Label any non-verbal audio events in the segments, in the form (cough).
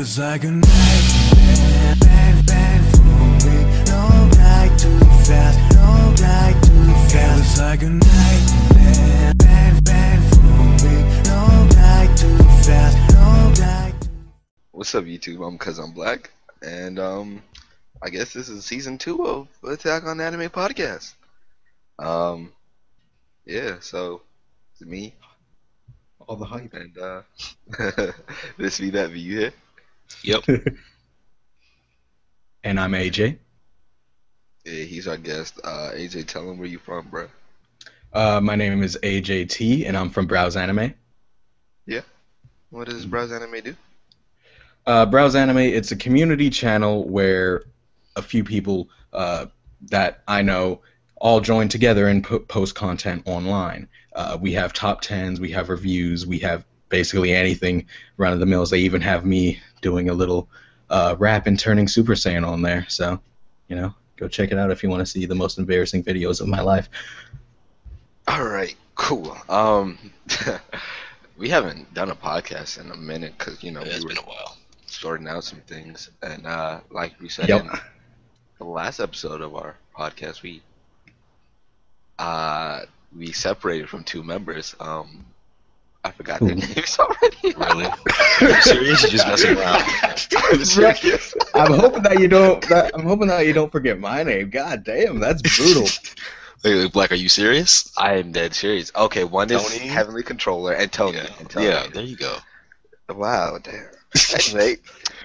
was like a nightmare, bang, bang for me. No night too fast, no night too fast. It was like a nightmare, bang, bang for me. No night too fast, no night too What's up, YouTube? I'm Cause I'm Black, and um, I guess this is season two of Attack on Anime podcast. Um, yeah, so it's me All the hype. and uh, (laughs) this be that be you here. Yep. (laughs) And I'm AJ. Yeah, he's our guest. Uh, AJ, tell him where you from, bro. Uh, my name is AJT, and I'm from Browse Anime. Yeah. What does Browse Anime do? Uh, Browse Anime, it's a community channel where a few people uh, that I know all join together and put, post content online. Uh, we have top tens, we have reviews, we have basically anything run of the mills. They even have me doing a little uh, rap and turning Super Saiyan on there. So, you know, go check it out if you want to see the most embarrassing videos of my life. All right, cool. Um, (laughs) we haven't done a podcast in a minute because you know It's we were been a while. sorting out some things, and uh, like we said Yep. in the last episode of our podcast, we uh we separated from two members. Um, I forgot their names (laughs) already. Really? (laughs) Are you serious? You're just messing around. (laughs) I'm serious. I'm hoping that you don't. That, I'm hoping that you don't forget my name. God damn, that's brutal. Wait, wait, Black, are you serious? I am dead serious. Okay, one is Tony? Heavenly Controller and Tony. Yeah. And Tony. Yeah, there you go. Wow, damn. anyway,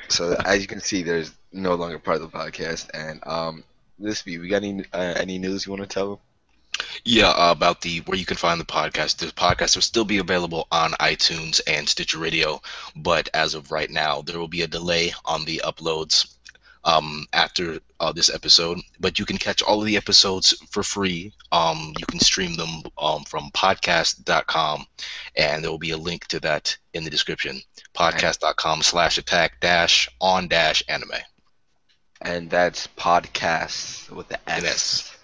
so as you can see, there's no longer part of the podcast, and um, this be we got any uh, any news you want to tell them? Yeah, uh, about the where you can find the podcast. The podcast will still be available on iTunes and Stitcher Radio, but as of right now, there will be a delay on the uploads um, after uh, this episode. But you can catch all of the episodes for free. Um, you can stream them um, from podcasts.com, and there will be a link to that in the description. Podcasts.com slash attack dash on dash anime. And that's podcast with the S.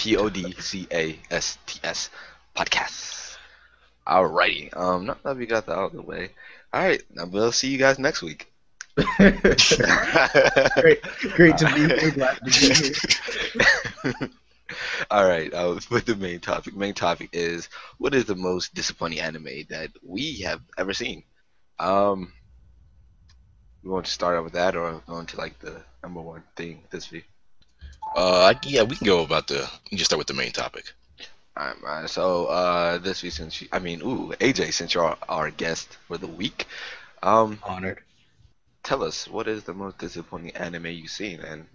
P O D C A S T S podcast. Alrighty. Um, now that we got that out of the way, all right. Now we'll see you guys next week. great, great to be here. Glad to be here. (laughs) All right, uh, with the main topic. Main topic is what is the most disappointing anime that we have ever seen? Um, we want to start out with that, or go into like the number one thing this week. Uh, yeah, we can go about the. We can just start with the main topic. All right, man. So uh, this week, since you, I mean, ooh, AJ, since you're our, our guest for the week, um, Honored. tell us what is the most disappointing anime you've seen, and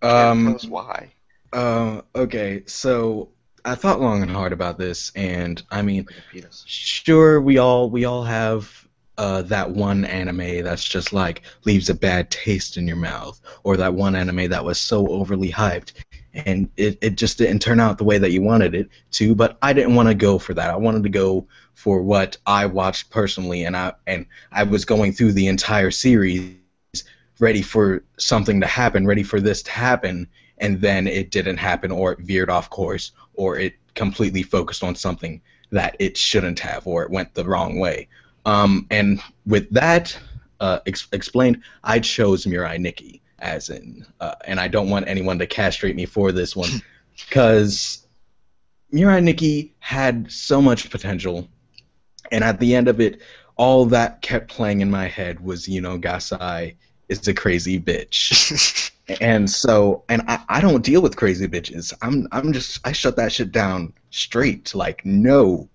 tell Um. us why. Uh. Okay. So I thought long and hard about this, and I mean, Like a penis. sure, we all we all have uh that one anime that's just like leaves a bad taste in your mouth, or that one anime that was so overly hyped. And it, it just didn't turn out the way that you wanted it to, but I didn't want to go for that. I wanted to go for what I watched personally, and I and I was going through the entire series ready for something to happen, ready for this to happen, and then it didn't happen, or it veered off course, or it completely focused on something that it shouldn't have, or it went the wrong way. Um, and with that uh, ex- explained, I chose Mirai Nikki as in, uh, and I don't want anyone to castrate me for this one, (laughs) because Mirai Nikki had so much potential, and at the end of it, all that kept playing in my head was, you know, Gasai is a crazy bitch. (laughs) and so and I, I don't deal with crazy bitches. I'm I'm just I shut that shit down straight. Like no,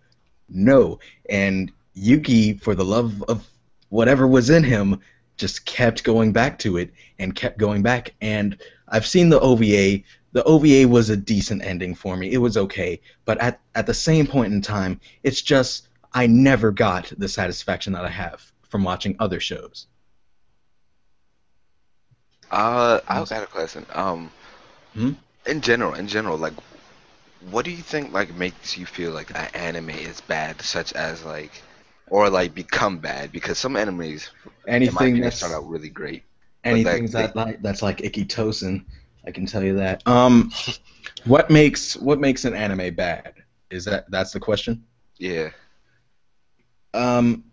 no. And Yuki, for the love of whatever was in him, just kept going back to it and kept going back. And I've seen the OVA. The OVA was a decent ending for me. It was okay. But at at the same point in time, it's just I never got the satisfaction that I have from watching other shows. Uh, I got a question. Um, Hmm? in general, in general, like, what do you think like makes you feel like an anime is bad, such as like, or like become bad? Because some enemies Anything that's start out really great. anything like, that like that's like Ikki Tousen, I can tell you that. Um, what makes what makes an anime bad? Is that that's the question? Yeah. Um,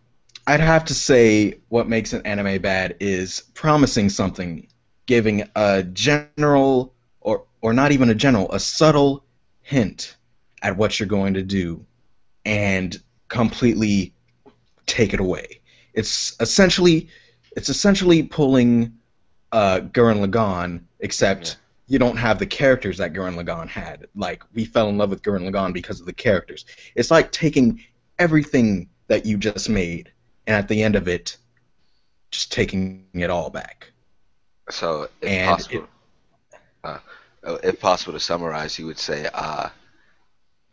I'd have to say what makes an anime bad is promising something, giving a general or or not even a general, a subtle hint at what you're going to do and completely take it away. It's essentially it's essentially pulling uh, Gurren Lagann, except Yeah. you don't have the characters that Gurren Lagann had. Like we fell in love with Gurren Lagann because of the characters. It's like taking everything that you just made and at the end of it, just taking it all back. So, if And possible, uh, uh, if possible to summarize, you would say, uh,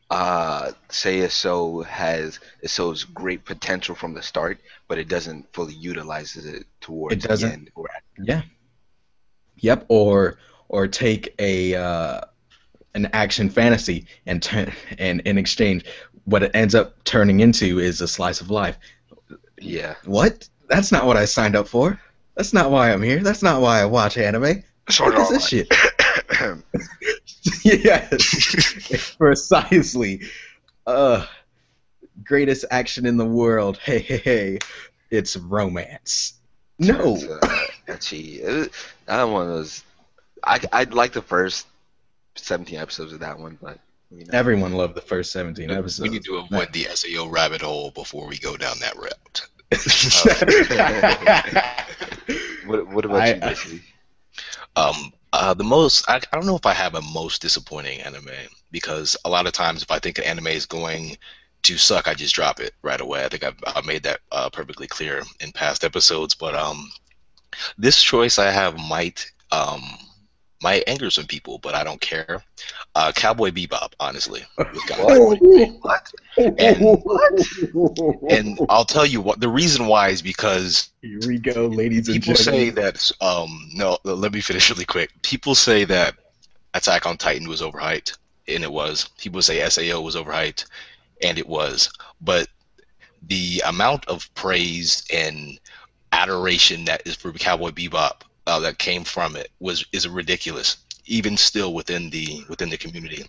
uh, say a show has it shows great potential from the start, but it doesn't fully utilizes it towards It doesn't. the end. Or Yeah. Yep. Or or take a uh, an action fantasy and turn and in exchange, what it ends up turning into is a slice of life. yeah, What? That's not what I signed up for. That's not why I'm here. That's not why I watch anime. What is this shit? (coughs) (laughs) yes, (laughs) precisely. Uh, greatest action in the world. Hey, hey, hey. It's romance. No. It's, uh, ecchi. It- that one was. I I like the first seventeen episodes of that one, but you know, Everyone loved the first 17 episodes. We need to avoid the SAO rabbit hole before we go down that route. (laughs) what what about I- you, Jesse? Um, uh, the most I, I don't know if I have a most disappointing anime because a lot of times if I think an anime is going to suck, I just drop it right away. I think I've, I've made that uh, perfectly clear in past episodes. But um, this choice I have might um might anger some people, but I don't care. Uh, Cowboy Bebop, honestly. with Cowboy What? And- (laughs) And I'll tell you what the reason why is because Here we go, ladies and people say that um no let me finish really quick people say that attack on titan was overhyped and it was people say sao was overhyped and it was but the amount of praise and adoration that is for cowboy bebop uh, that came from it was is ridiculous even still within the within the community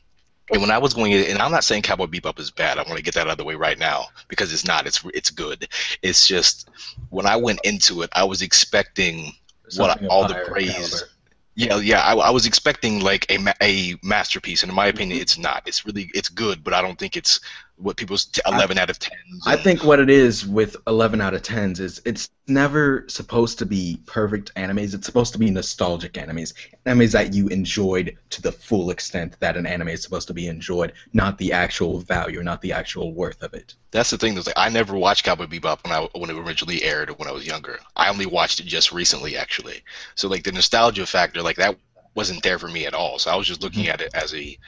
and when I was going in, and I'm not saying Cowboy Bebop is bad. I want to get that out of the way right now because it's not. It's it's good. It's just when I went into it, I was expecting what Something all the praise. caliber. Yeah, yeah. I, I was expecting like a a masterpiece, and in my opinion, it's not. It's really it's good, but I don't think it's what people's t- I- 11 out of 10s. I think what it is with 11 out of 10s is it's never supposed to be perfect animes. It's supposed to be nostalgic animes. Animes that you enjoyed to the full extent that an anime is supposed to be enjoyed, not the actual value, not the actual worth of it. That's the thing. That's like I never watched Cowboy Bebop when I when it originally aired when I was younger. I only watched it just recently, actually. So like the nostalgia factor, like that wasn't there for me at all. So I was just looking Mm-hmm. at it as a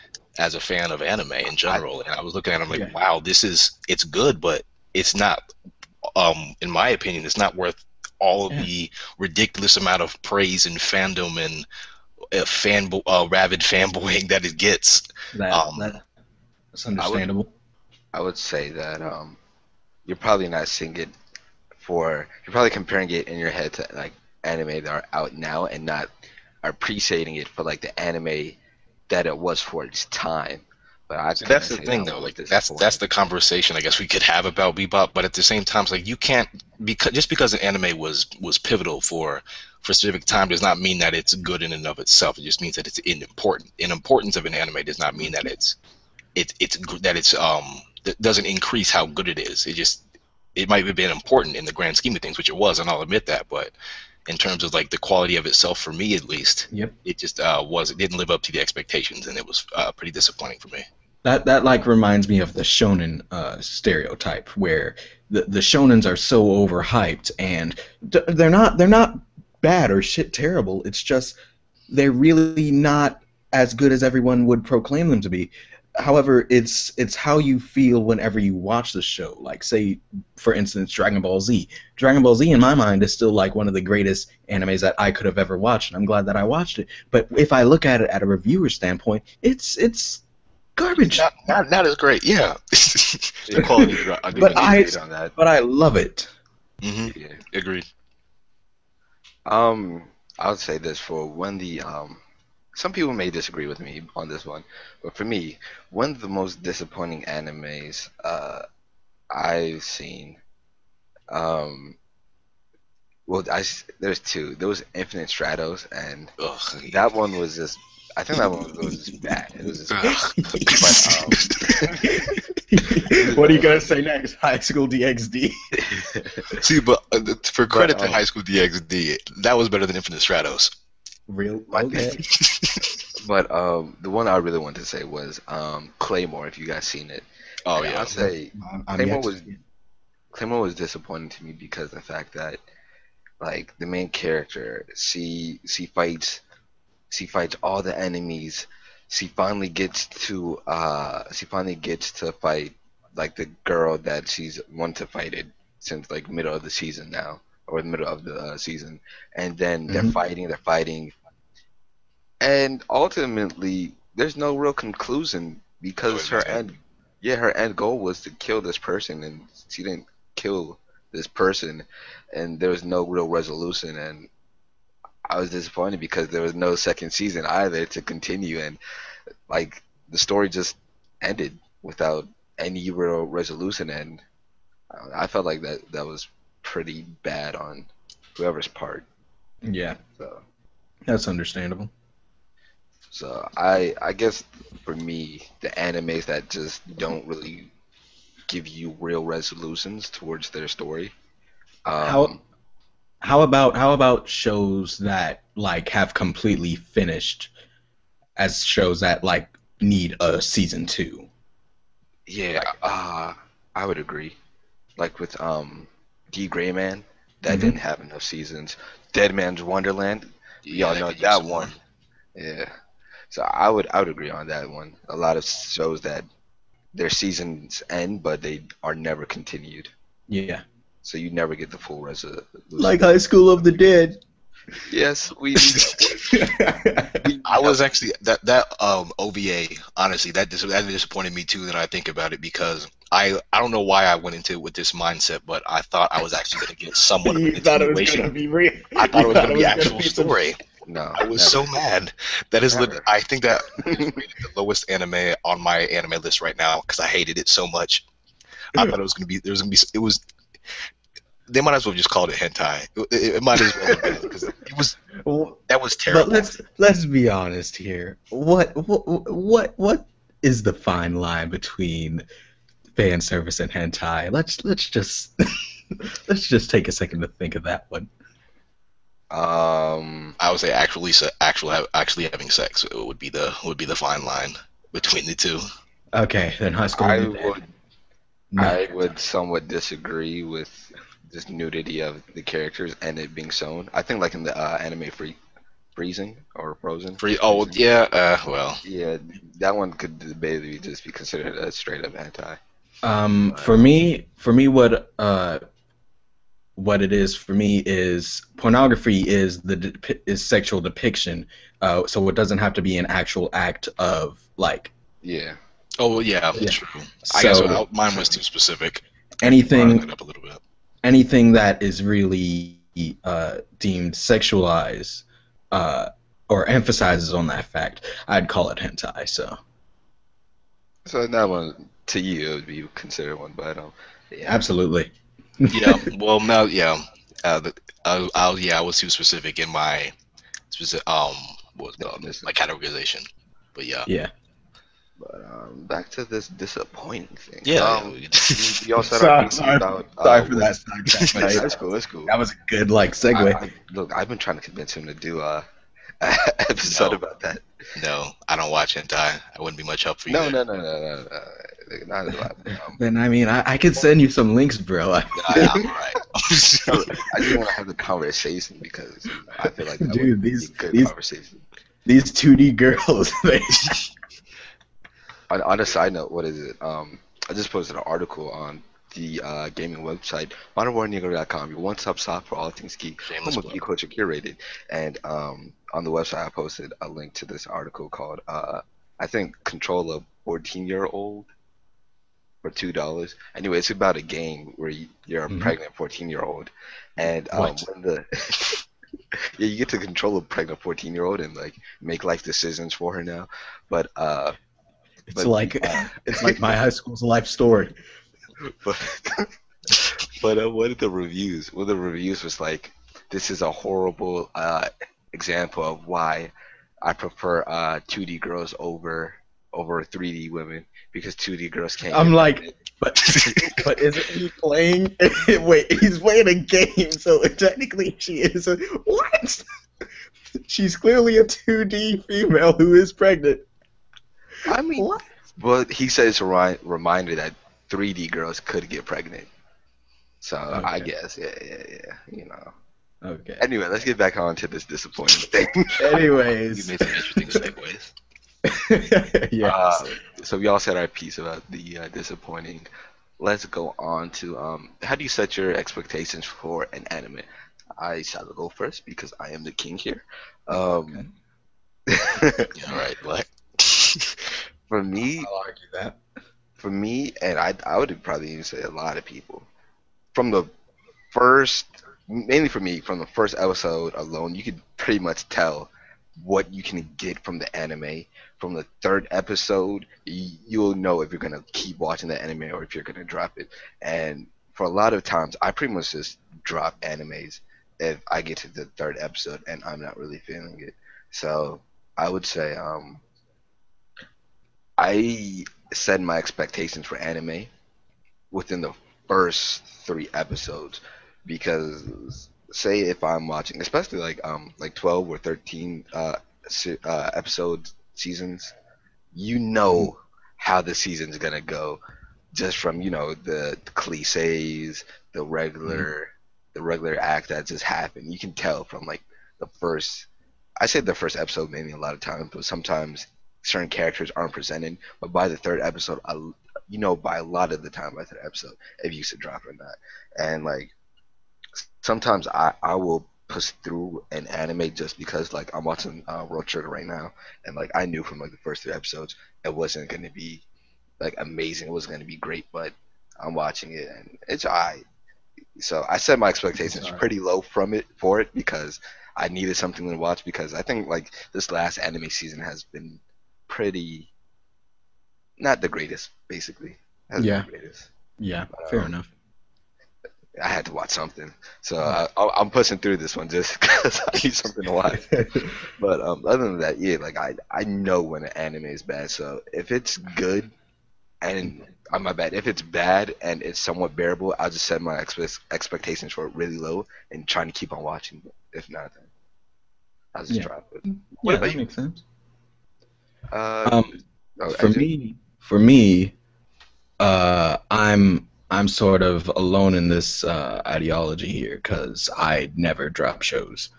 as a fan of anime in general, and I was looking at it I'm like, Yeah. wow, this is it's good, but it's not. Um, in my opinion, it's not worth all of Yeah. the ridiculous amount of praise and fandom and uh, fan uh, rabid (laughs) fanboying that it gets. That, Um, that- that's understandable. I would say that um, you're probably not seeing it for. You're probably comparing it in your head to like anime that are out now and not appreciating it for like the anime that it was for its time. But I See, that's the thing, though. Like that's that's the conversation I guess we could have about Bebop, but at the same time, it's like you can't because just because an anime was was pivotal for for a specific time does not mean that it's good in and of itself. It just means that it's in important. An importance of an anime does not mean that it's it it's that it's um that doesn't increase how good it is. It just it might have been important in the grand scheme of things, which it was, and I'll admit that. But in terms of like the quality of itself, for me at least, Yep. it just uh, was it didn't live up to the expectations, and it was uh, pretty disappointing for me. That that like reminds me of the shonen uh, stereotype where the the shonens are so overhyped and d- they're not they're not bad or shit terrible. It's just they're really not as good as everyone would proclaim them to be. However, it's it's how you feel whenever you watch the show. Like say, for instance, Dragon Ball Z. Dragon Ball Z in my mind is still like one of the greatest animes that I could have ever watched, and I'm glad that I watched it. But if I look at it at a reviewer standpoint, it's it's garbage. Not, not, not as great, yeah. (laughs) the quality. But I- on that. Mm-hmm. but I love it. hmm Yeah. Agreed. Um, I would say this for when the um, some people may disagree with me on this one, but for me, one of the most disappointing animes uh I've seen Um, well, I s- there's two. There was Infinite Stratos, and Ugh. that one was just. I think that one was just bad. It was just. Ugh. but, (laughs) what are you gonna say next? High School DxD. um, See, but uh, for credit But, to um, High School DxD, that was better than Infinite Stratos. Real? Okay. (laughs) but um, the one I really wanted to say was um, Claymore. If you guys seen it, Oh And yeah. I'd say I'm, Claymore was- Claymore was disappointing to me because of the fact that like the main character she she fights she fights all the enemies she finally gets to uh she finally gets to fight like the girl that she's wanted to fight it since like middle of the season now or the middle of the uh, season and then they're Mhm. fighting they're fighting and ultimately there's no real conclusion because her end yeah her end goal was to kill this person and she didn't kill this person and there was no real resolution and I was disappointed because there was no second season either to continue and like the story just ended without any real resolution and I- I felt like that that was pretty bad on whoever's part. Yeah, so. That's understandable. So I I guess for me the animes that just don't really give you real resolutions towards their story um, How how about how about shows that like have completely finished as shows that like need a season two? Yeah, uh, I would agree. Like with um, D Gray Man, that Mhm. didn't have enough seasons. Dead Man's Wonderland, y'all know that some one. Yeah, so I would I would agree on that one. A lot of shows that their seasons end, but they are never continued. Yeah, So you never get the full resolution. like High School of the Dead. (laughs) yes, (laughs) we. I was actually that that um OVA. Honestly, that dis- that disappointed me too. That I think about it because I I don't know why I went into it with this mindset, but I thought I was actually going to get somewhat of a (laughs) continuation. I thought it was going to be real. I thought it was going to be actual story. No, I was never. so mad. That is, lit- I think that (laughs) is rated the lowest anime on my anime list right now because I hated it so much. I thought it was gonna be there was gonna be it was. They might as well just called it hentai. It, it, it might as well have been because it was Well, that was terrible. But let's let's be honest here. What what what what is the fine line between fan service and hentai? Let's let's just (laughs) let's just take a second to think of that one. Um, I would say actually se- actual actually having sex would be the would be the fine line between the two. Okay, then high school. I of would No. I would somewhat disagree with this nudity of the characters and it being shown. I think like in the uh, anime free freezing or frozen. Free. Oh yeah. Uh, well, Yeah, that one could debatably just be considered a straight up hentai. Um, for me, for me, what uh, what it is for me is pornography is the depi- is sexual depiction. Uh, so it doesn't have to be an actual act of like Yeah. oh yeah, Yeah. true. I guess So- mine was too specific. anything up a little bit. anything that is really uh, deemed sexualized uh, or emphasizes on that fact, I'd call it hentai. So So that one to you it would be considered one, but um, yeah. absolutely. Yeah. (laughs) Well, now, yeah. Uh, the, I, I, yeah, I was too specific in my specific um, what was it called? Definition. my categorization. But yeah. Yeah. But um, back to this disappointing thing. Yeah. Um, (laughs) you, you all said Sorry- our piece sorry- Uh, for that sidetrack, but (laughs) That's cool. That's cool. that was a good like segue. I, I, look, I've been trying to convince him to do a, a episode No. about that. No, I don't watch hentai. I wouldn't be much help for you. No, there. no, no, no, no, no. Not a lot. (laughs) Um, then I mean, I, I could send you some links, bro. (laughs) I, I'm alright. (laughs) I just want to have the conversation because I feel like that Dude, would these- a good these- conversation. These 2D girls, they On, on a side note, what is it? Um, I just posted an article on the uh, gaming website, modernwarnegro.com, your one-stop shop for all things geek, Shameless home of geek culture curated. And um, on the website, I posted a link to this article called, uh, I think, Control a 14-year-old for two dollars. Anyway, it's about a game where you, you're a Mhm. pregnant 14-year-old, and um, when the (laughs) yeah, you get to control a pregnant 14-year-old and like make life decisions for her now. But uh, it's But, like uh, (laughs) it's like my high school's life story. (laughs) but But uh, one of the reviews, one of the reviews was like, "This is a horrible uh, example of why I prefer uh, 2D girls over over 3D women because 2D girls can't." I'm like, pregnant." but (laughs) but isn't he playing? (laughs) Wait, he's playing a game, so technically she is a what? (laughs) She's clearly a 2D female who is pregnant. I mean, What? but he says a reminder that 3D girls could get pregnant. So I guess, yeah, yeah, yeah, you know. Okay. Anyway, let's get back on to this disappointing thing. Anyways, you made some interesting segues. (laughs) yes. Uh, so we all said our piece about the uh, disappointing. Let's go on to um, how do you set your expectations for an anime? I shall go first because I am the king here. Um, Yeah, (laughs) all right, Black. (laughs) for me, I'll argue that. for me, and I, I would probably even say a lot of people, from the first, mainly for me, from the first episode alone, you could pretty much tell what you can get from the anime. From the third episode, you'll know if you're gonna keep watching the anime or if you're gonna drop it. And for a lot of times, I pretty much just drop animes if I get to the third episode and I'm not really feeling it. So I would say, um, I set my expectations for anime within the first three episodes because say if I'm watching, especially like um like twelve or thirteen uh, uh episode seasons, you know mm-hmm. how the season's gonna go just from you know the, cliches, the regular mm-hmm. the regular act that just happened. You can tell from like the first. I say the first episode maybe a lot of times, but sometimes certain characters aren't presented. But by the third episode, I, you know, by a lot of the time by the third episode, if you should drop or not. And like sometimes I I will push through an anime just because like I'm watching uh, World Trigger right now, and like I knew from like the first three episodes it wasn't going to be like amazing. It wasn't going to be great, but I'm watching it and it's alright. So I set my expectations pretty low from it for it because I needed something to watch because I think like this last anime season has been pretty not the greatest basically. Yeah. greatest. Yeah, fair Um, enough. I had to watch something, so I, I- I'm pushing through this one just (laughs) because I need something to watch. (laughs) But um, other than that, yeah, like I I know when an anime is bad. So if it's good, and uh, my bad, if it's bad and it's somewhat bearable, I'll just set my expe- expectations for it really low and trying to keep on watching. If not, then I'll just Yeah. drop it. yeah, about that you? makes sense. Uh, Um, oh, for Ezra? me, for me, uh, I'm I'm sort of alone in this uh, ideology here because I never drop shows.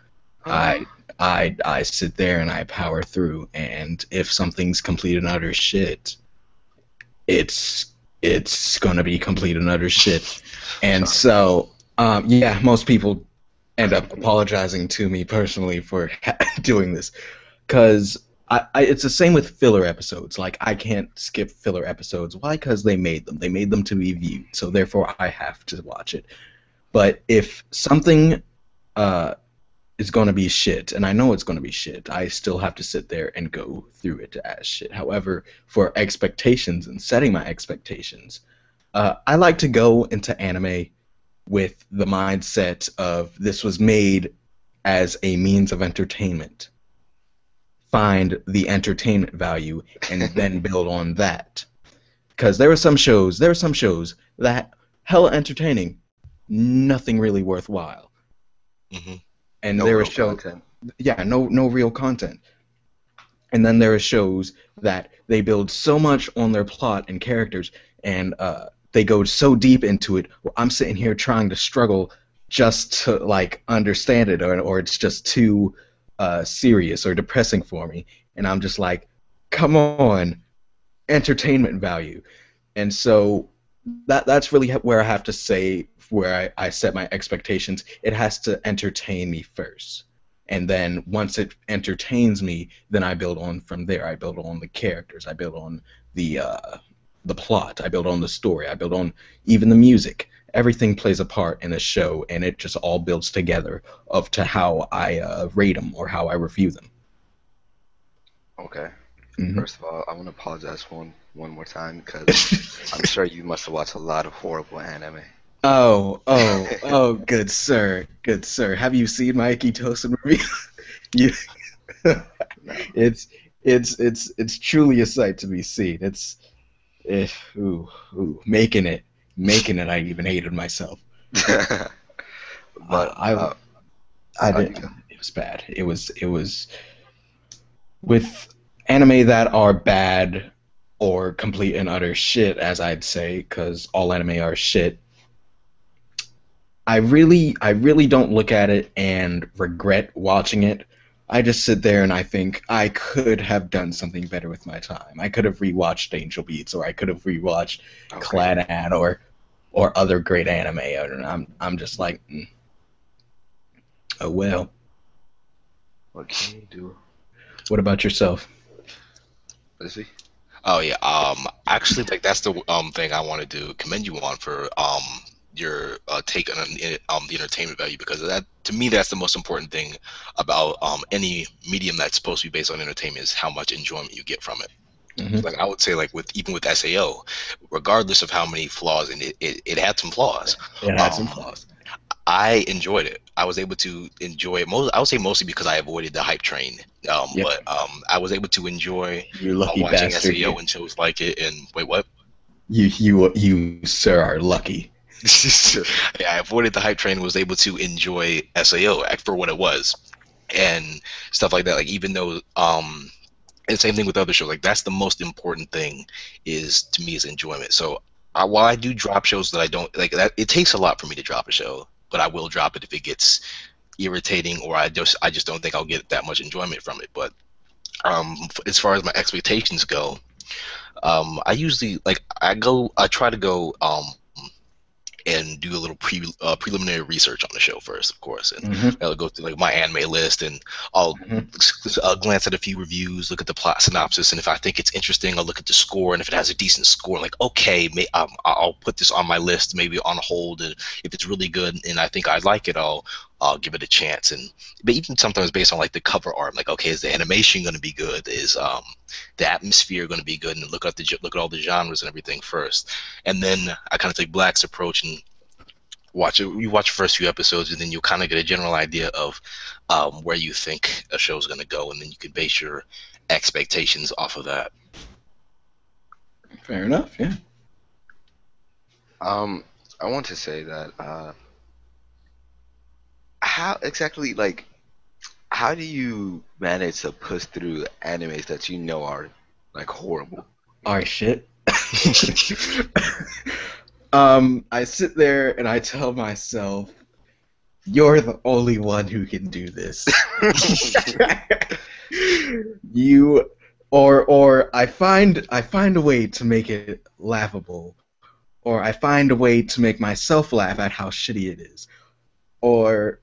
I I I sit there and I power through, and if something's complete and utter shit, it's it's gonna be complete and utter shit. And so, um, yeah, most people end up apologizing to me personally for (laughs) doing this, because I, I it's the same with filler episodes. Like I can't skip filler episodes. Why? Because they made them. They made them to be viewed. So therefore, I have to watch it. But if something uh, is going to be shit, and I know it's going to be shit, I still have to sit there and go through it as shit. However, for expectations and setting my expectations, uh, I like to go into anime with the mindset of this was made as a means of entertainment. Find the entertainment value and then (laughs) build on that. Because there were some shows, there were some shows that hella entertaining, nothing really worthwhile. hmm And No there were shows, content. yeah, no no real content. And then there are shows that they build so much on their plot and characters, and uh, they go so deep into it. Well, I'm sitting here trying to struggle just to like understand it, or or it's just too uh, serious or depressing for me, and I'm just like, come on, entertainment value. And so that that's really where I have to say where I, I set my expectations. It has to entertain me first. And then once it entertains me then i build on from there. I build on the characters. I build on the uh, the plot. I build on the story. I build on even the music everything plays a part in a show and it just all builds together of to how i uh, rate them or how i review them Okay. Mhm. First of all, I want to apologize one one more time because I'm sure you must have watched a lot of horrible anime. Oh, oh, (laughs) oh, good sir, good sir. Have you seen my Ikki Tousen review? (laughs) you, it's it's it's it's truly a sight to be seen. It's, eh, ooh, ooh, making it, making it. I even hated myself. (laughs) but I, uh, I do you did. go? It was bad. It was it was with anime that are bad or complete and utter shit, as I'd say, because all anime are shit. I really, I really don't look at it and regret watching it. I just sit there and I think I could have done something better with my time. I could have rewatched Angel Beats, or I could have rewatched Okay. Clannad, or or other great anime. And I'm, I'm just like, mm. oh well. What can you do? What about yourself? Let's see. Oh yeah. Um. Actually, like that's the um thing I wanted to do. commend you on for um your uh, take on um the entertainment value because that to me that's the most important thing about um any medium that's supposed to be based on entertainment is how much enjoyment you get from it. Mhm. Like I would say, like with even with SAO, regardless of how many flaws and it, it, it had some flaws. It had some Um, flaws. I enjoyed it. I was able to enjoy it. Most I would say mostly because I avoided the hype train. Um, Yep. but um, I was able to enjoy You uh, lucky watching bastard. SAO You, and shows like it. And wait, what? you, you, you, sir, are lucky. (laughs) yeah, I avoided the hype train was able to enjoy SAO for what it was and stuff like that. Like even though um and same thing with other shows, like that's the most important thing is to me is enjoyment. So I, while I do drop shows that I don't like that it takes a lot for me to drop a show, but I will drop it if it gets irritating or I just I just don't think I'll get that much enjoyment from it. But um as far as my expectations go, um I usually like I go I try to go um and do a little pre uh, preliminary research on the show first, of course, and Mhm. I'll go through like my anime list and I'll Mhm. uh, glance at a few reviews, look at the plot synopsis, and if I think it's interesting, I'll look at the score, and if it has a decent score, like okay, may, um, I'll put this on my list, maybe on hold, and if it's really good and I think I like it, I'll I'll give it a chance. And but even sometimes based on like the cover art, like okay, is the animation going to be good? Is um the atmosphere going to be good? And look at the look at all the genres and everything first, and then I kind of take Black's approach and watch it. You watch the first few episodes, and then you'll kind of get a general idea of um, where you think a show's going to go, and then you can base your expectations off of that. Fair enough. Yeah. Um, I want to say that uh, how exactly like how do you manage to push through animes that you know are like horrible? All right, shit. (laughs) um, I sit there and I tell myself, "You're the only one who can do this." (laughs) you, or or I find I find a way to make it laughable, or I find a way to make myself laugh at how shitty it is, or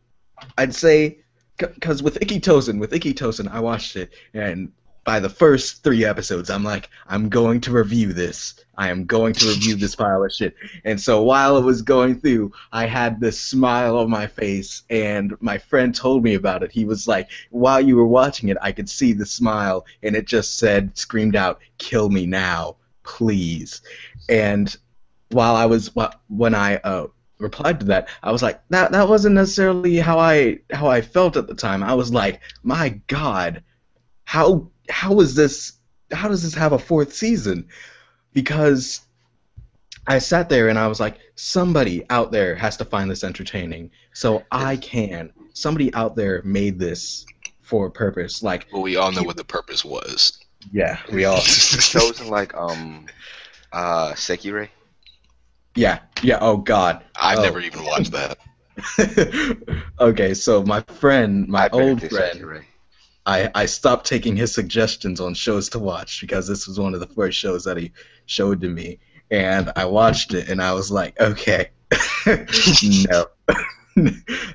I'd say, because with Ikki Tousen, with Ikki Tousen, I watched it and by the first three episodes, I'm like, I'm going to review this. I am going to review this (laughs) pile of shit. And so while it was going through, I had this smile on my face, and my friend told me about it. He was like, while you were watching it, I could see the smile, and it just said, screamed out, "Kill me now, please." And while I was when I uh, replied to that, I was like, that that wasn't necessarily how I how I felt at the time. I was like, my God, how how is this how does this have a fourth season because i sat there and i was like somebody out there has to find this entertaining so i can somebody out there made this for a purpose like But we all know what the purpose was. yeah we all (laughs) Chosen like um uh Sekirei. Yeah yeah oh god I've Oh. never even watched that. (laughs) (laughs) okay so my friend my I old friend I, I stopped taking his suggestions on shows to watch because this was one of the first shows that he showed to me. And I watched it and I was like, okay, (laughs) no,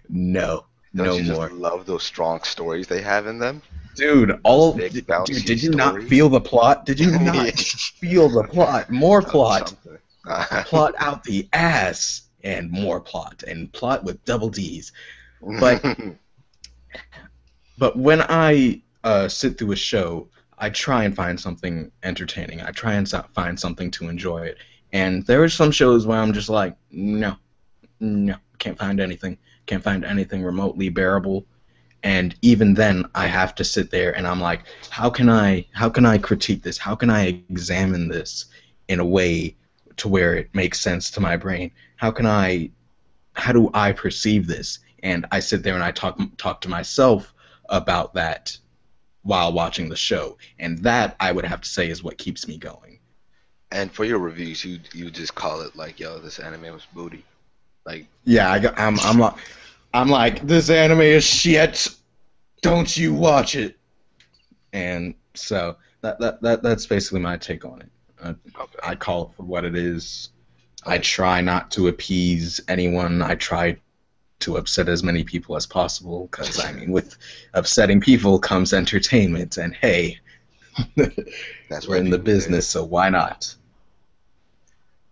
no, Don't no you more. just love those strong stories they have in them? Dude, all big, dude, did you not feel the plot? Did you not feel the plot? More plot. Something. (laughs) plot out the ass and more plot and plot with double D's. But- (laughs) But when I uh, sit through a show, I try and find something entertaining. I try and so- find something to enjoy it. And there are some shows where I'm just like, no, no, can't find anything. Can't find anything remotely bearable. And even then, I have to sit there and I'm like, how can I how can I critique this? How can I examine this in a way to where it makes sense to my brain? How can I how do I perceive this? And I sit there and I talk talk to myself about that while watching the show. And that I would have to say is what keeps me going. And for your reviews, you you just call it like, yo, this anime was booty. Like, Yeah, I got, I'm I'm like I'm like this anime is shit. Don't you watch it? And so that that, that that's basically my take on it. Uh, okay. I call it for what it is. I try not to appease anyone. I try to upset as many people as possible because I mean, with upsetting people comes entertainment, and hey, that's (laughs) we're in the people do. business, so why not?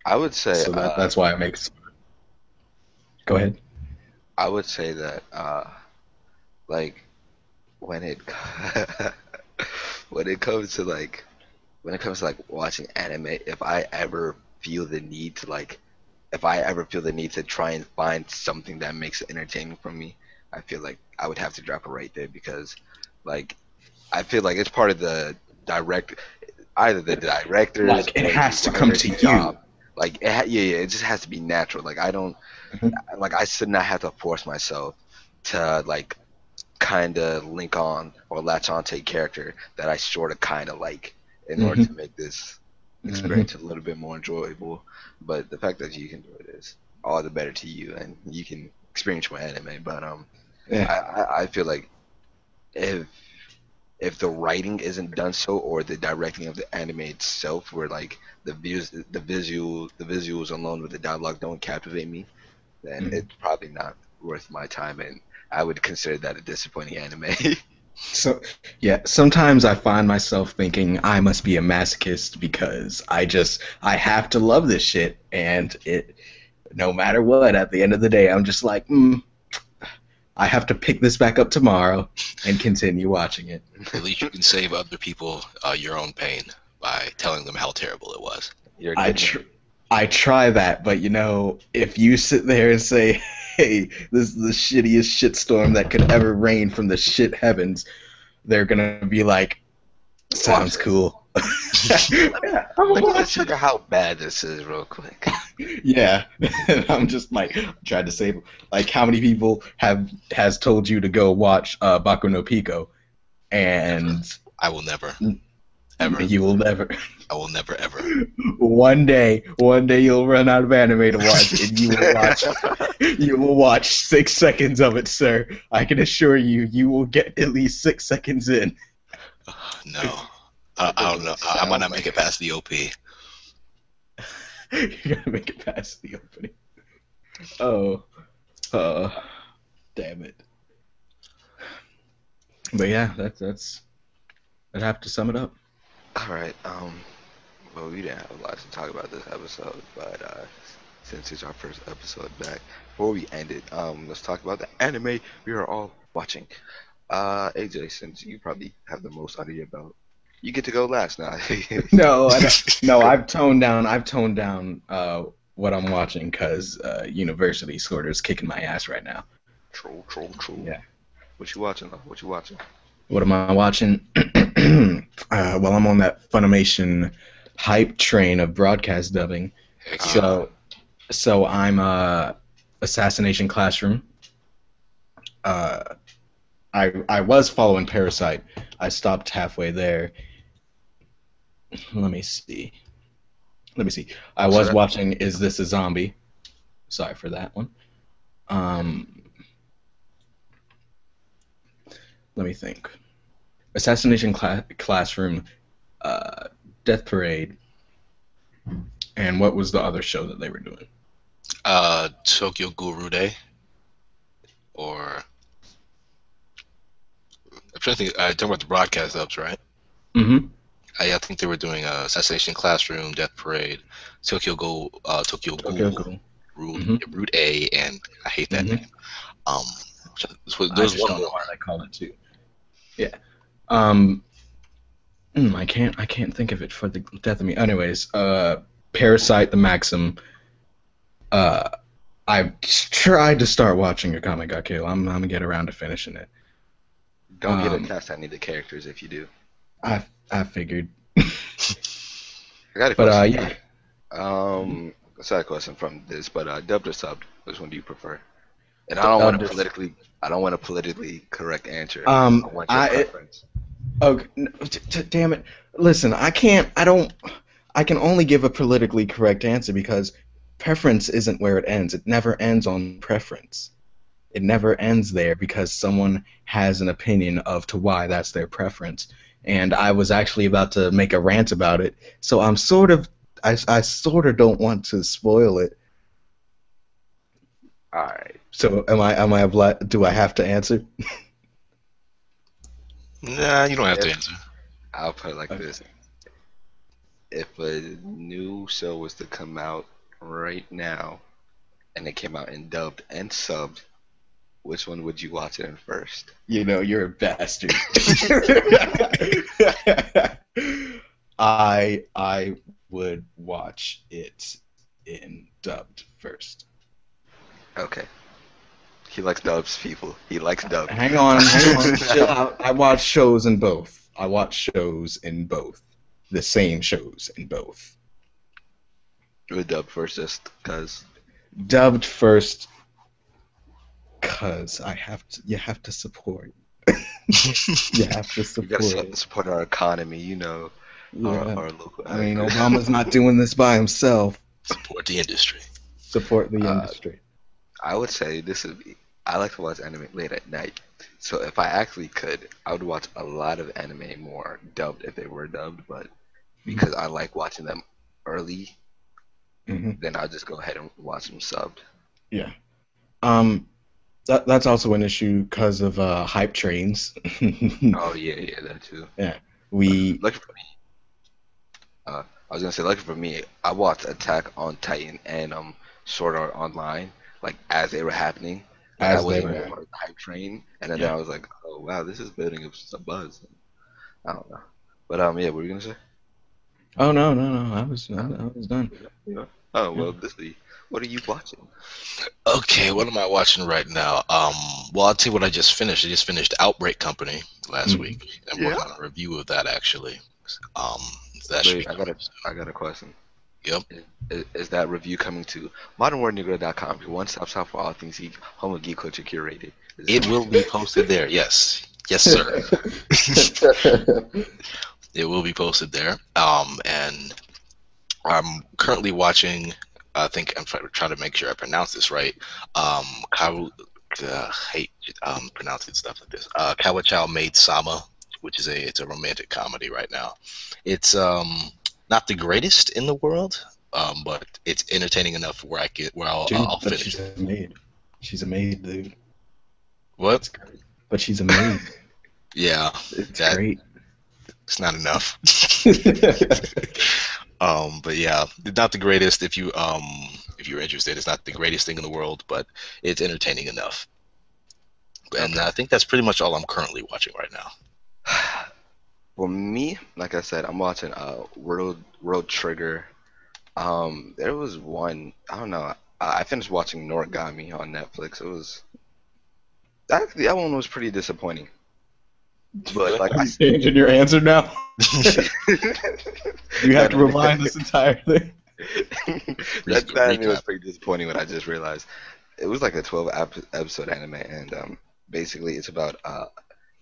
I would say So that, uh, that's why it makes. Go ahead. I would say that uh, like when it (laughs) when it comes to like when it comes to like watching anime, if I ever feel the need to like if I ever feel the need to try and find something that makes it entertaining for me, I feel like I would have to drop it right there because like I feel like it's part of the direct either the director Like, it has to come to you. Like it ha- yeah, yeah, it just has to be natural. Like I don't Mhm. like I should not have to force myself to like kind of link on or latch on to a character that I sort of kind of like in order to make this experience a little bit more enjoyable. But the fact that you can do it is all the better to you, and you can experience more anime. But um, Yeah. I, I feel like if if the writing isn't done so or the directing of the anime itself where like the views the visual the visuals alone with the dialogue don't captivate me then Mhm. it's probably not worth my time and i would consider that a disappointing anime (laughs) So yeah, sometimes I find myself thinking I must be a masochist because I just I have to love this shit, and it no matter what. At the end of the day, I'm just like, mm, I have to pick this back up tomorrow and continue watching it. At least you can save other people uh, your own pain by telling them how terrible it was. You're I tr- I try that, but you know, if you sit there and say, (laughs) "Hey, this is the shittiest shitstorm that could ever rain from the shit heavens," they're gonna be like, "Sounds cool." yeah, (laughs) I'm Like, gonna let's it. how bad this is real quick. Yeah, and (laughs) I'm just like trying to say, like, how many people have has told you to go watch uh, Boku no Pico, and I will never, ever, you will never. I will never, ever. One day, one day you'll run out of anime to watch, and you will watch. (laughs) you will watch six seconds of it, sir. I can assure you, you will get at least six seconds in. (sighs) No, I, I don't know. I, I might not make it past the OP. (laughs) You're gonna make it past the opening. Oh, uh, damn it. But yeah, that's that's. I'd have to sum it up. All right. Um. Well, we didn't have a lot to talk about this episode, but uh, since it's our first episode back, before we end it, um, let's talk about the anime we are all watching. Uh, AJ, since you probably have the most under your belt, you get to go last now. (laughs) No, no, I've toned down. I've toned down uh, what I'm watching because uh, University sort of is kicking my ass right now. troll, troll, troll. Yeah. What you watching though? What you watching? What am I watching? (clears throat) uh, well, I'm on that Funimation hype train of broadcast dubbing. Heck yeah. So, so I'm uh, Assassination Classroom. Uh, I I was following Parasyte. I stopped halfway there. Let me see. Let me see. I was Sorry. watching Is This a Zombie? Sorry for that one. Um, let me think. Assassination Cla- Classroom, uh, Death Parade, and what was the other show that they were doing? uh, Tokyo Guru Day, or I'm trying to think. I talking about the broadcast ups, right? Mm-hmm. I, I think they were doing uh, Assassination Classroom, Death Parade, Tokyo Go, uh, Tokyo, Tokyo Ghoul, Ghoul. Route, Mhm. Route A, and I hate that Mhm. name. Um, so I there's just one don't know more. why they call it too. Yeah. Um. mm, I can't. I can't think of it for the death of me. Anyways, uh, Parasyte, the Maxim. Uh, I've tried to start watching Akame ga Kill. I'm I'm gonna get around to finishing it. Don't get Um, attached to any of the characters if you do. I I figured, (laughs) I got a but uh, yeah. Um, side question from this, but uh, dubbed or subbed? Which one do you prefer? And I don't want a politically, I don't want a politically correct answer. Um, I want your I- it- preference. Oh, n- t- t- damn it! Listen, I can't. I don't. I can only give a politically correct answer because preference isn't where it ends. It never ends on preference. It never ends there because someone has an opinion of to why that's their preference. And I was actually about to make a rant about it, so I'm sort of. I, I sort of don't want to spoil it. All right. So am I? Am I? Do I have to answer? (laughs) Nah, you don't have to answer. I'll put it like Okay. this: If a new show was to come out right now, and it came out in dubbed and subbed, which one would you watch it in first? You know, you're a bastard. (laughs) I I would watch it in dubbed first. Okay. He likes dubs, people. He likes dubs. Hang on, hang on, (laughs) chill out. I watch shows in both. I watch shows in both. The same shows in both. With dub first, just cause. Dubbed first cause I have to you have to support. (laughs) You have to support. We gotta support. our economy, you know, our, Yeah. our local. I mean, Obama's not doing this by himself. Support the industry. Support the Uh, industry. I would say this would be. I like to watch anime late at night, so if I actually could, I would watch a lot of anime more dubbed if they were dubbed, but because I like watching them early, hmm then I'll just go ahead and watch them subbed. Yeah. Um, that that's also an issue because of uh, hype trains. (laughs) Oh yeah, yeah, that too. Yeah, we (laughs) Lucky for me, uh, I was gonna say lucky for me, I watched Attack on Titan and um Sword Art Online like as they were happening. Like, As I wasn't they were. the hype train, and then Yeah. I was like, oh wow, this is building up some buzz. I don't know, but um yeah, what were you gonna say? oh no no no I was I, I was done. Oh well, this the what are you watching? Okay, what am I watching right now? Um, well, I'll tell you what I just finished. I just finished Outbreak Company last Mhm. week. I'm Yeah. working on a review of that actually. Um, that should be I got a I got a question. Yep. Is, is that review coming to modernworldnegro.com, your one-stop shop for all things geek, home of geek culture curated? Is It will be posted there. Yes, yes, sir. (laughs) it will be posted there. Um, and I'm currently watching. I think I'm trying, to make sure I pronounce this right. Um, Kawu, uh, hate um, pronouncing stuff like this. Uh, Kawachow Made Sama, which is a it's a romantic comedy right now. It's um not the greatest in the world, um, but it's entertaining enough where I get where I'll, Dude, I'll but finish. she's a maid. She's a maid, dude. What? But she's a maid. (laughs) Yeah, It's That- great. it's not enough. (laughs) (laughs) Um, but yeah, not the greatest. If you um if you're interested, it's not the greatest thing in the world, but it's entertaining enough. And I think that's pretty much all I'm currently watching right now. (sighs) (sighs) (sighs) For me, like I said, I'm watching uh World World Trigger. Um, there was one I don't know. I, I finished watching Noragami on Netflix. It was actually that one was pretty disappointing. But like I (laughs) changing your answer now. (laughs) You have to rewind this entire thing. (laughs) that, that anime was pretty disappointing when I just realized it was like a 12 ep- episode anime, and um, basically it's about uh,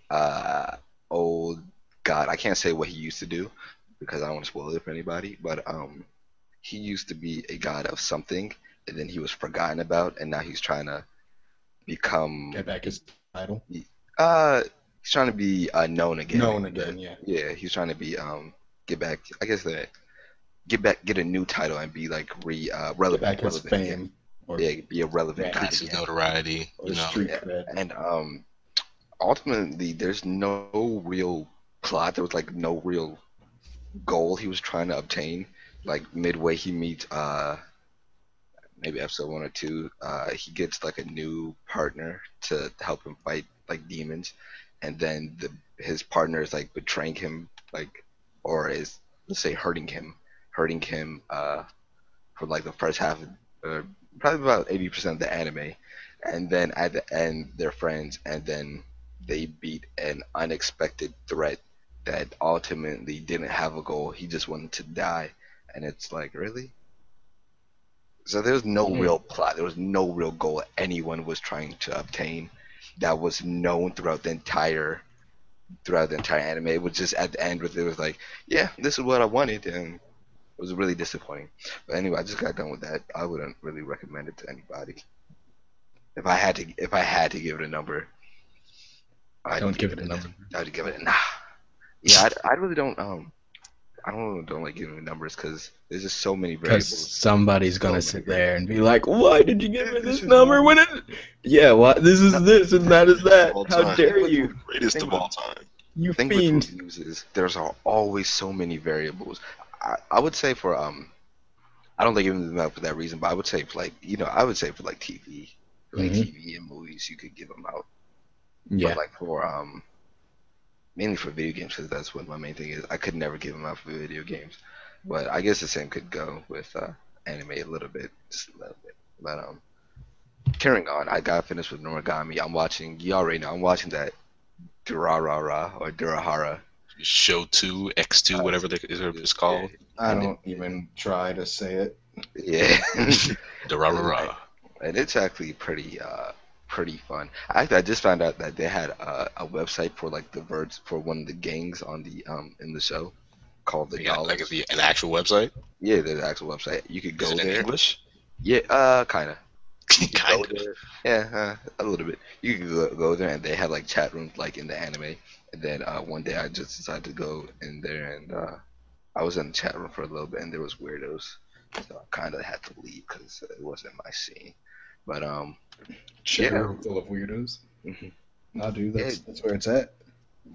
uh, old god. I can't say what he used to do because I don't want to spoil it for anybody, but um, he used to be a god of something, and then he was forgotten about, and now he's trying to become Get back his title. uh, he's trying to be uh, known again. Known again, yeah. Yeah, he's trying to be um get back. I guess that get back, get a new title and be like re uh, Get relevant. back his relevant again. fame. Or, Yeah, be a relevant Yeah. Increase his notoriety, or you know. street Yeah. And um, ultimately, there's no real plot. There was like no real goal he was trying to obtain. Like midway, he meets uh maybe episode one or two. Uh, he gets like a new partner to help him fight like demons, and then the his partner is like betraying him, like or is let's say hurting him, hurting him uh for like the first half of, probably about eighty percent of the anime, and then at the end they're friends, and then they beat an unexpected threat that ultimately didn't have a goal. He just wanted to die, and it's like really. So there was no Mhm. real plot. There was no real goal anyone was trying to obtain that was known throughout the entire throughout the entire anime. It was just at the end where it was like, yeah, this is what I wanted, and it was really disappointing. But anyway, I just got done with that. I wouldn't really recommend it to anybody. If I had to, if I had to give it a number, I'd Don't give it a number. I'd give it a nah. Yeah, I, I really don't. Um, I don't don't like giving numbers because there's just so many Because variables. somebody's gonna So sit there and be like, "Why did you give me this number when it?" (laughs) Yeah, what? This is this and that is that. How time. dare you, Greatest Think of all time. you with fiend! reviews is there's al- always so many variables. I, I would say for um, I don't like giving them out for that reason, but I would say for like you know I would say for like TV, for like Mhm. TV and movies, you could give them out. Yeah, But like for um, mainly for video games because that's what my main thing is. I could never give them out for video games, but I guess the same could go with uh, anime a little bit, just a little bit. But um, carrying on, I got finished with Noragami. I'm watching. You already know. I'm watching that Durarara or Durahara. Show two, X two, Uh, whatever the, it's called. I don't even try to say it. Yeah. (laughs) The rah rah rah. and it's actually pretty uh pretty fun. Actually, I just found out that they had uh, a website for like the birds for one of the gangs on the um in the show called the Yeah, Dollars. like the, an actual website. Yeah, there's an actual website. You could go Is it in. English? Yeah, uh, kind of. kind of. Yeah, uh, a little bit. You could go, go there, and they had like chat rooms like in the anime. And then uh, one day I just decided to go in there, and uh, I was in the chat room for a little bit, and there was weirdos, so I kind of had to leave because it wasn't my scene. But um, Chat Yeah. full of weirdos. Mhm. No, dude, that's Yeah. that's where it's at.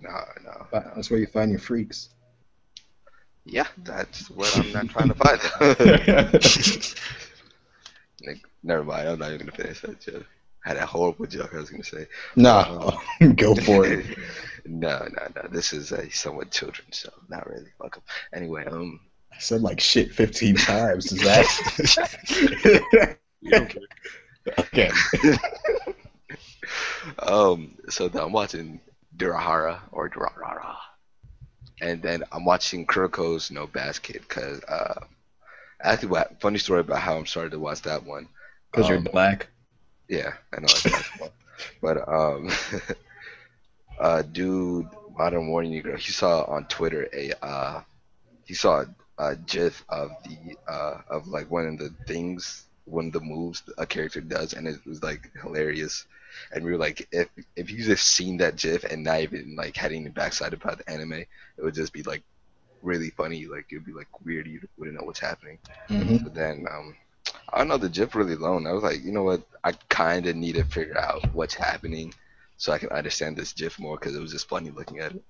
no, no. Fi- That's where you find your freaks. Yeah, that's what I'm not trying to find. (laughs) Nick, Never mind. I'm not even gonna finish that joke. I had a horrible joke I was gonna say. nah, (laughs) go for it. (laughs) no, no, no. This is a somewhat children's show. Not really. Fuck 'em. Anyway, um, I said like shit 15 times. Is that? You don't care. Okay. (laughs) um, so then I'm watching Durahara or Durarara, and then I'm watching Kuroko's No Basket because uh, actually, what funny story about how I'm started to watch that one. Because you're Um, black. Yeah, I know. That's (laughs) but um, (laughs) uh, dude, Modern Warning Negro, he saw on Twitter a uh, he saw a GIF of the uh of like one of the things, one of the moves a character does, and it was like hilarious. And we were like, if if you just seen that GIF and not even like had any backside about the anime, it would just be like really funny. Like it'd be like weird. You wouldn't know what's happening. hmm But then, um, I don't know, the GIF really alone. I was like, you know what? I kind of need to figure out what's happening so I can understand this GIF more because it was just funny looking at it.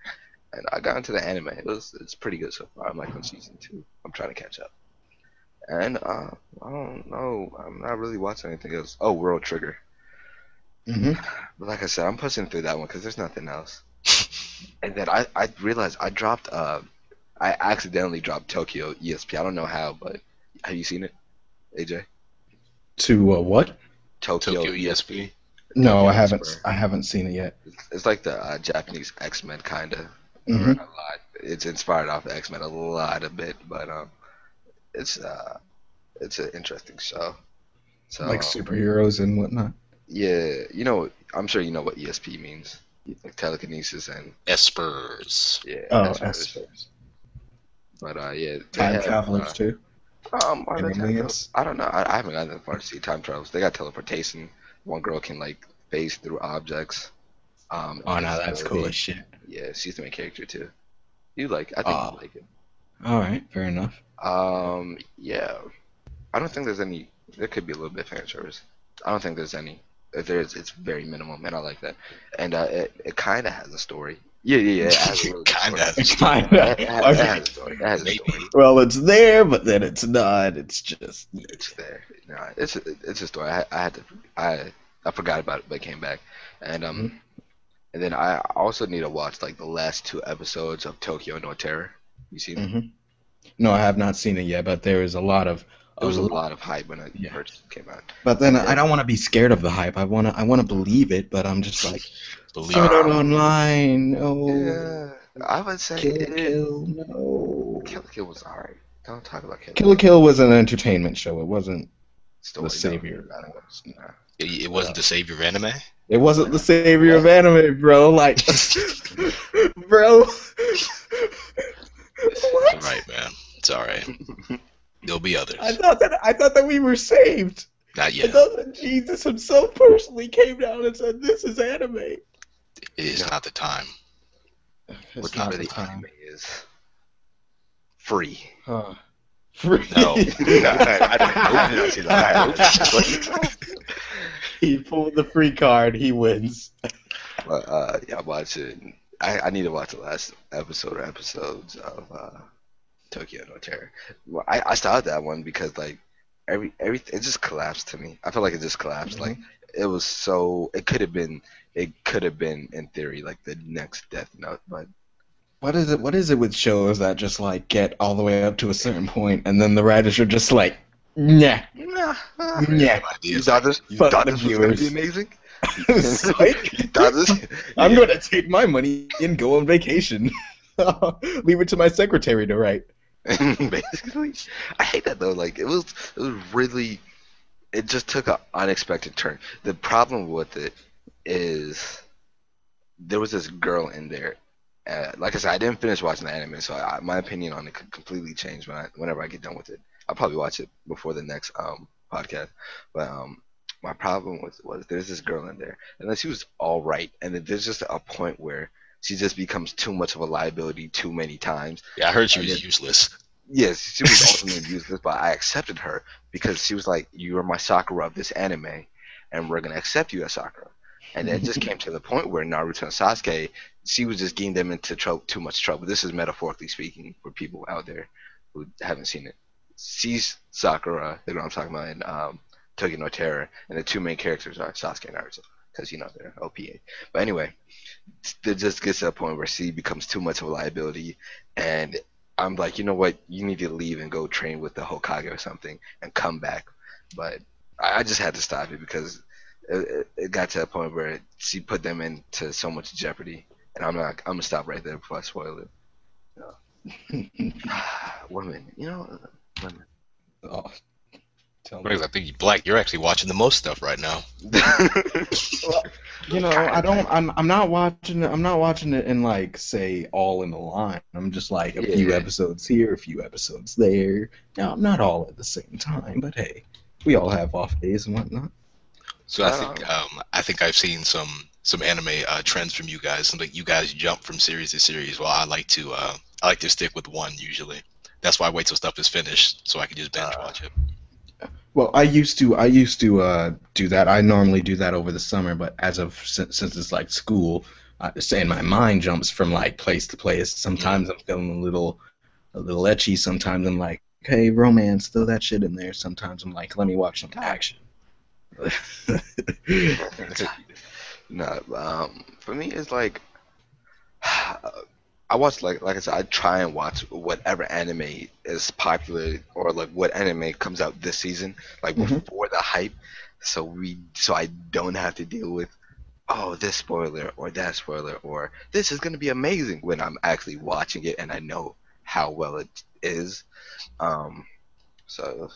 And I got into the anime. It was it's pretty good so far. I'm like on season two. I'm trying to catch up. And uh, I don't know. I'm not really watching anything else. Oh, World Trigger. hmm But like I said, I'm pushing through that one because there's nothing else. and then I, I realized I dropped uh I accidentally dropped Tokyo ESP. I don't know how, but have you seen it, AJ? To uh, what? Tokyo, Tokyo ESP. No, Tokyo I haven't. Square. I haven't seen it yet. It's, it's like the uh, Japanese X Men kind of hmm. It's inspired off X Men a lot a bit, but um, it's uh, it's an interesting show. So Like superheroes and whatnot. yeah, you know, I'm sure you know what ESP means, like telekinesis and Espers. yeah. Oh, that's what it is. Espers. But uh, yeah, Time have, travelers uh, too. Um, are they time? I don't know. I, I haven't gotten that far to see time travels. They got teleportation. One girl can like phase through objects. Um, Oh no, that's cool as shit. Yeah, she's the main character too. You like? I think Ah. you like it. All right, fair enough. Um, yeah. I don't think there's any. There could be a little bit of fan service. I don't think there's any. If there's, it's very minimum, and I like that. And uh, it, it kind of has a story. Yeah, yeah, yeah. It has a (laughs) really Kinda story. has It, it has, a story. It has a story. Well, it's there, but then it's not. It's just. It's there. Nah, it's it's a story. I, I had to. I I forgot about it, but it came back. And um, Mm-hmm. and then I also need to watch like the last two episodes of Tokyo No Terror. You seen it? hmm No, I have not seen it yet, but there is a lot of There was a lot of hype when it Yeah. first came out. But then I don't want to be scared of the hype. I want to I want to believe it, but I'm just like Believe saw it. it online. No, Yeah, I would say Kill it, Kill, no. Kill la Kill was alright. Don't talk about Kill la Kill la Kill was an entertainment show. It wasn't. Story, the savior. No, I don't know. Nah. It, it wasn't the savior of anime. It wasn't the savior of anime, bro. Like, (laughs) bro. What? It's all right, man. It's all right. There'll be others. I thought that I thought that we were saved. Not yet. I thought that Jesus himself personally came down and said, "This is anime." It is No. not the time. What It's not the time. anime is free. Huh. Free. No. I. I don't he pulled the free card. He wins. But uh, yeah, I'm watching. I, I need to watch the last episode or episodes of uh, Tokyo No Terror. Well, I, I started that one because like every every it just collapsed to me. I felt like it just collapsed. Like it was so. It could have been. It could have been in theory like the next Death Note, but What is it? What is it with shows that just like get all the way up to a certain point, and then the writers are just like, "Nah, nah. nah." You Ideas. thought this? You thought this was gonna be amazing? It's like, You? I'm gonna take my money and go on vacation. (laughs) Leave it to my secretary to write. (laughs) basically i hate that though like it was it was really it just took an unexpected turn the problem with it is there was this girl in there uh, like i said i didn't finish watching the anime so I, my opinion on it could completely change when I, whenever i get done with it i'll probably watch it before the next um podcast but um my problem was was there's this girl in there and then she was all right and then there's just a point where she just becomes too much of a liability too many times Yeah, I heard she I was did. useless. Yes, she was (laughs) ultimately useless, but I accepted her because she was like, "You are my Sakura of this anime, and we're gonna accept you as Sakura." And then it just (laughs) came to the point where Naruto and Sasuke, she was just getting them into trouble, too much trouble. This is metaphorically speaking for people out there who haven't seen it. She's Sakura, the girl I'm talking about, in um, Tokyo no Terror, and the two main characters are Sasuke and Naruto, because you know they're OPA. But anyway, it just gets to a point where she becomes too much of a liability, and I'm like, you know what? You need to leave and go train with the Hokage or something and come back. But I, just had to stop it because it, it, got to a point where she put them into so much jeopardy, and I'm not. I'm gonna stop right there before I spoil it. (laughs) women, you know, women. Oh, tell me. I think Black, you're actually watching the most stuff right now. You know, I don't. I'm. I'm not watching it. I'm not watching it in like say all in a line. I'm just like a few Yeah. episodes here, a few episodes there. Now I'm not all at the same time, but hey, we all have off days and whatnot. So I think um, I think I've seen some some anime uh, trends from you guys. Something you guys jump from series to series. While I like to uh, I like to stick with one usually. That's why I wait till stuff is finished so I can just binge Uh, watch it. Well, I used to. I used to uh, do that. I normally do that over the summer, but as of since, since it's like school, I saying my mind jumps from like place to place. Sometimes I'm feeling a little, a little ecchi. Sometimes I'm like, hey, romance, throw that shit in there. Sometimes I'm like, let me watch some action. (laughs) no, um, for me it's like (sighs) I watch like like I said, I try and watch whatever anime is popular or like what anime comes out this season, like Mhm. before the hype, so we so I don't have to deal with oh this spoiler or that spoiler or this is gonna be amazing when I'm actually watching it and I know how well it is. Um, so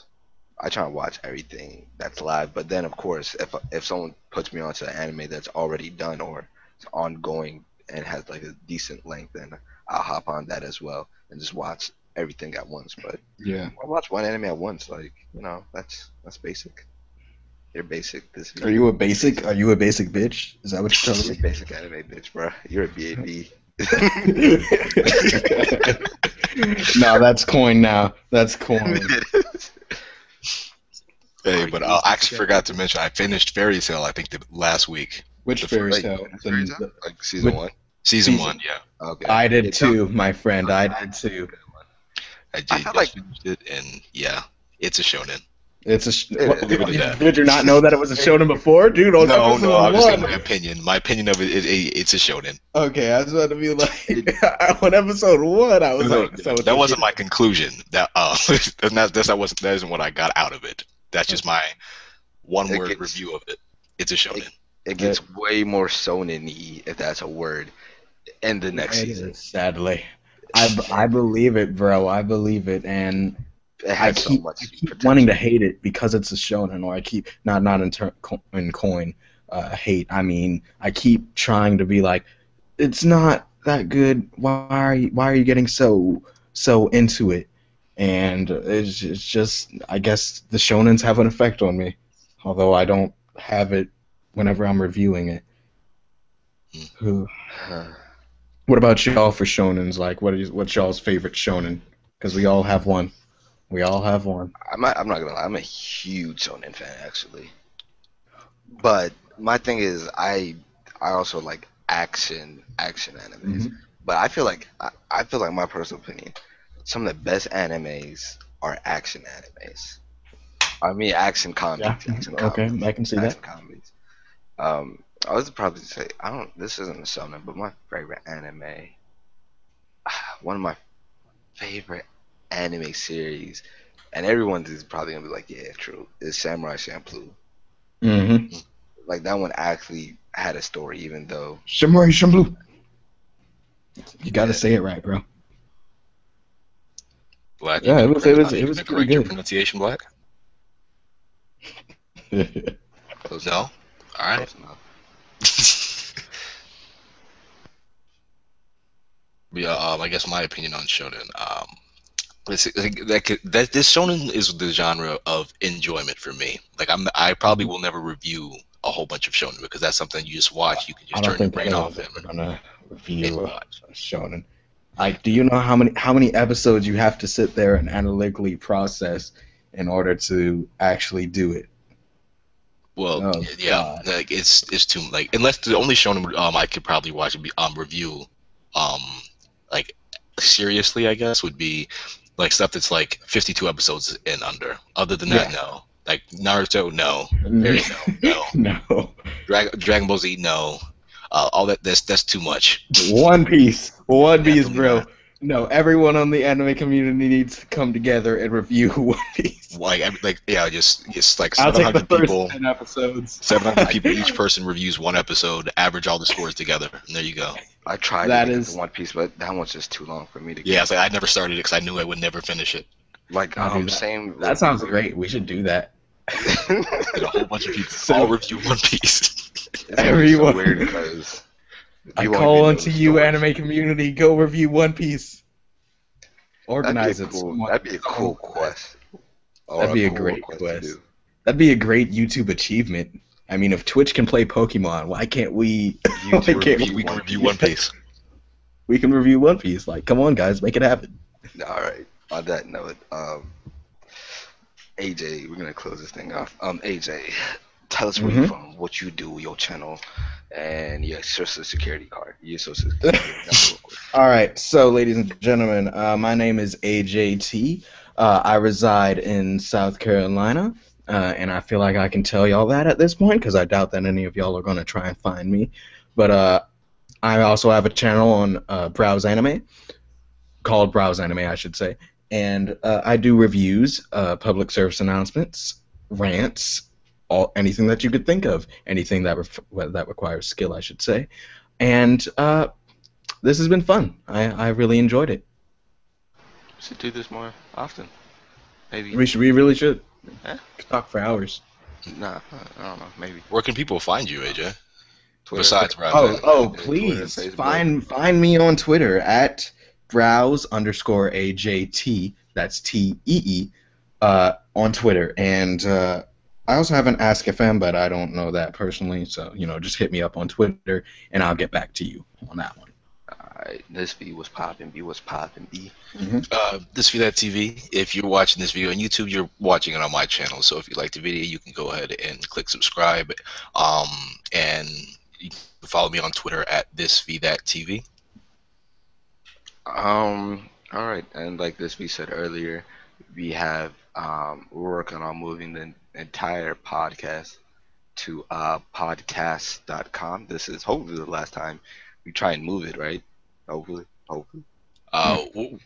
I try and watch everything that's live, but then of course, if if someone puts me onto an anime that's already done or it's ongoing and has like a decent length, then I'll hop on that as well and just watch everything at once. But yeah. I watch one anime at once, like you know, that's that's basic. You're basic. This Are you a basic? Are you a basic bitch? Is that what you're telling me? (laughs) basic anime bitch, bro? You're a BAB. (laughs) (laughs) no, that's coin now. That's coin. Hey, but I actually forgot to mention I finished Fairy Tail. I think the last week, Which The fairy tale? Fairy The- like season Which- one. season, Season- one. Yeah, Okay. I did It's too, my friend. I did too. I, I felt like- it, and yeah, it's a shonen. It's a. Sh- Yeah, what- it did you not know that it was a shonen before, dude? On No, no, I'm just my opinion. My opinion of it, it, it it's a shonen. Okay, I was about to be like (laughs) on episode one. I was No, like, so that wasn't my conclusion. That uh, (laughs) that's not that's not wasn't that isn't what I got out of it. That's just my one word gets- review of it. It's a shonen. It gets way more shonen-y, if that's a word, in the next It season. is, sadly. I believe it, bro. I believe it, and It I keep, so much I keep wanting to hate it because it's a shonen, or I keep not not in, ter- in coin uh, hate. I mean, I keep trying to be like, it's not that good. Why are you Why are you getting so so into it? And it's, it's just, I guess the shonens have an effect on me, although I don't have it whenever I'm reviewing it. Who? What about y'all for shonens? Like, what is what's y'all's favorite shonen? Because we all have one. We all have one. I'm not, I'm not gonna lie. I'm a huge Shonen fan actually, but my thing is I I also like action action animes. Mhm. But I feel like I, I feel like my personal opinion, some of the best animes are action animes. I mean action comedy. Yeah. Action Okay, comedies, I can see that. comedies. Um, I was probably say I don't. This isn't a shonen, but my favorite anime. (sighs) One of my favorite anime series, and everyone is probably gonna be like, "Yeah, true." Is Samurai Champloo. Mm-hmm. Like that one actually had a story, even though Samurai Champloo. You got to Yeah. say it right, bro. Black. Yeah, you it was- can it was- correct- it was pretty correct good. pronunciation, Black. close No. enough, All right. (laughs) yeah, um, I guess my opinion on shonen. Um, it's, like, that, that this shonen is the genre of enjoyment for me. Like I'm, I probably will never review a whole bunch of shonen because that's something you just watch. You can I just don't turn your think brain anyone's off ever and gonna and review a watch. shonen. Like, do you know how many how many episodes you have to sit there and analytically process in order to actually do it? Well, Oh, yeah, God. like it's it's too like unless the only shonen um I could probably watch would be um review, um like seriously I guess would be like stuff that's like 52 episodes and under. Other than that, no. Like Naruto, no. Very no, (laughs) no. no. Drag- Dragon Ball Z, no. Uh, all that that's that's too much. One Piece. One Piece, bro. not. No, everyone on the anime community needs to come together and review (laughs) One Piece. Like every- like yeah, just just like I'll take the 700 first people. ten episodes. 700 (laughs) people each person reviews one episode. Average all the scores together, and there you go. I tried That to get is- into One Piece, but that one's just too long for me to. Yeah, get. it's like I never started it because I knew I would never finish it. like I'll do um, that. same. That sounds great. We should do that. And a whole bunch of people So- (laughs) all review One Piece. It's gonna so Everyone- weird because I you call even on to you, anime community. Go review One Piece. That'd Organize a it. cool. That'd be a cool quest. Or That'd be a cool great to quest. That'd be a great YouTube achievement. I mean, if Twitch can play Pokemon, why can't we? (laughs) why can't we, we can review One Piece. (laughs) we can review One Piece? Like, come on, guys, make it happen. All right. On that note, um, AJ, we're gonna close this thing off. Um, AJ, tell us where you're Mhm. from, what you do, your channel, and your social security card. Your social security number. (laughs) All right, so ladies and gentlemen, uh, my name is AJT. Uh, I reside in South Carolina, uh, and I feel like I can tell y'all that at this point because I doubt that any of y'all are going to try and find me. But uh, I also have a channel on uh, Browse Anime called Browse Anime, I should say, and uh, I do reviews, uh, public service announcements, rants, all anything that you could think of, anything that ref- well, that requires skill, I should say, and uh, this has been fun. I, I really enjoyed it. We should do this more often. Maybe. We should we really should Huh? talk for hours. Nah, I don't know. Maybe. Where can people find you, AJ? Twitter. Besides Browse Oh Anime. oh please Facebook. find find me on Twitter at browse underscore AJT. That's T E E uh, on Twitter. And uh, I also have an Ask FM, but I don't know that personally. So you know, just hit me up on Twitter, and I'll get back to you on that one. Alright, this V was popping, B was popping, B. Uh, this V That TV. If you're watching this video on YouTube, you're watching it on my channel. So if you like the video, you can go ahead and click subscribe. Um, and you can follow me on Twitter at this V That TV. Um, alright, and like this we said earlier, we have Um, we're working on moving the entire podcast to uh, podcast.com. This is hopefully the last time we try and move it, right? Hopefully, hopefully. Uh,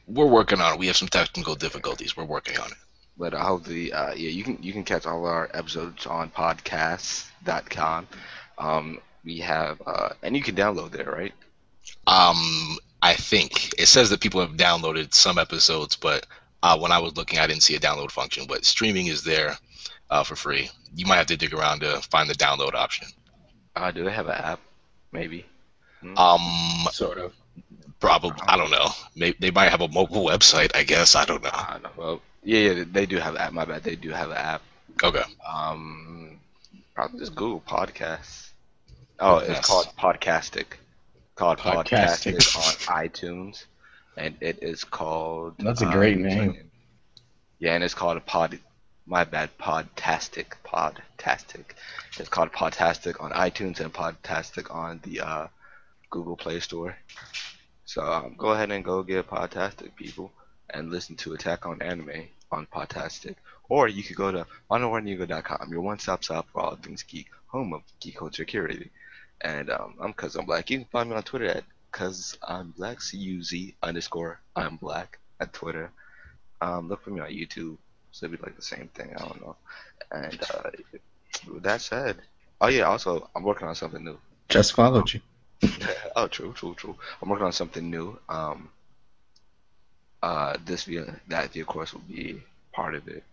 we're working on it. We have some technical difficulties. We're working on it. But uh, hopefully, uh, yeah, you can you can catch all our episodes on podcasts.com. Um, we have, uh, and you can download there, right? Um, I think it says that people have downloaded some episodes, but uh, when I was looking, I didn't see a download function. But streaming is there uh, for free. You might have to dig around to find the download option. Uh, do they have an app? Maybe. Um, Sort of. probably I don't know. Maybe they might have a mobile website. I guess I don't know. I don't know. Well, yeah, yeah, they do have an app. My bad. They do have an app. Okay. Um, probably just Google Podcasts. Oh, it's called Podcastic. Called Podcastic. Podcastic on (laughs) iTunes, and it is called. That's a um, great name. Yeah, and it's called a pod. My bad, Podtastic. Podtastic. It's called Podtastic on iTunes and Podtastic on the uh, Google Play Store. So um, go ahead and go get Podtastic, people, and listen to Attack on Anime on Podtastic. Or you could go to onwarnigo.com, your one-stop shop for all things geek, home of geek culture curated. And um, I'm Cuz I'm Black. You can find me on Twitter at Cuz I'm Black, C-U-Z underscore I'm Black at Twitter. Um, look for me on YouTube. So it'd be like the same thing. I don't know. And uh, with that said, oh yeah, also I'm working on something new. Just followed you. (laughs) oh, true, true, true. I'm working on something new. Um, uh, this via that via course will be part of it,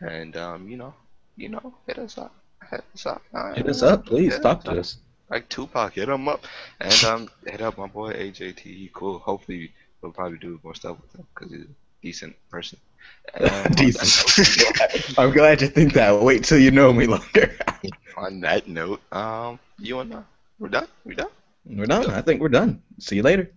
and um, you know, you know, hit us up, hit us up, Hit us up, please. Talk to us. Like Tupac, hit him up, and um, hit up my boy AJT. He cool. Hopefully, we'll probably do more stuff with him because he's a decent person. Um, (laughs) on (laughs) that Decent. I'm glad you think that. Wait till you know me longer. (laughs) on that note, um, you and uh, we're done. We're done. we're done. I think we're done. See you later.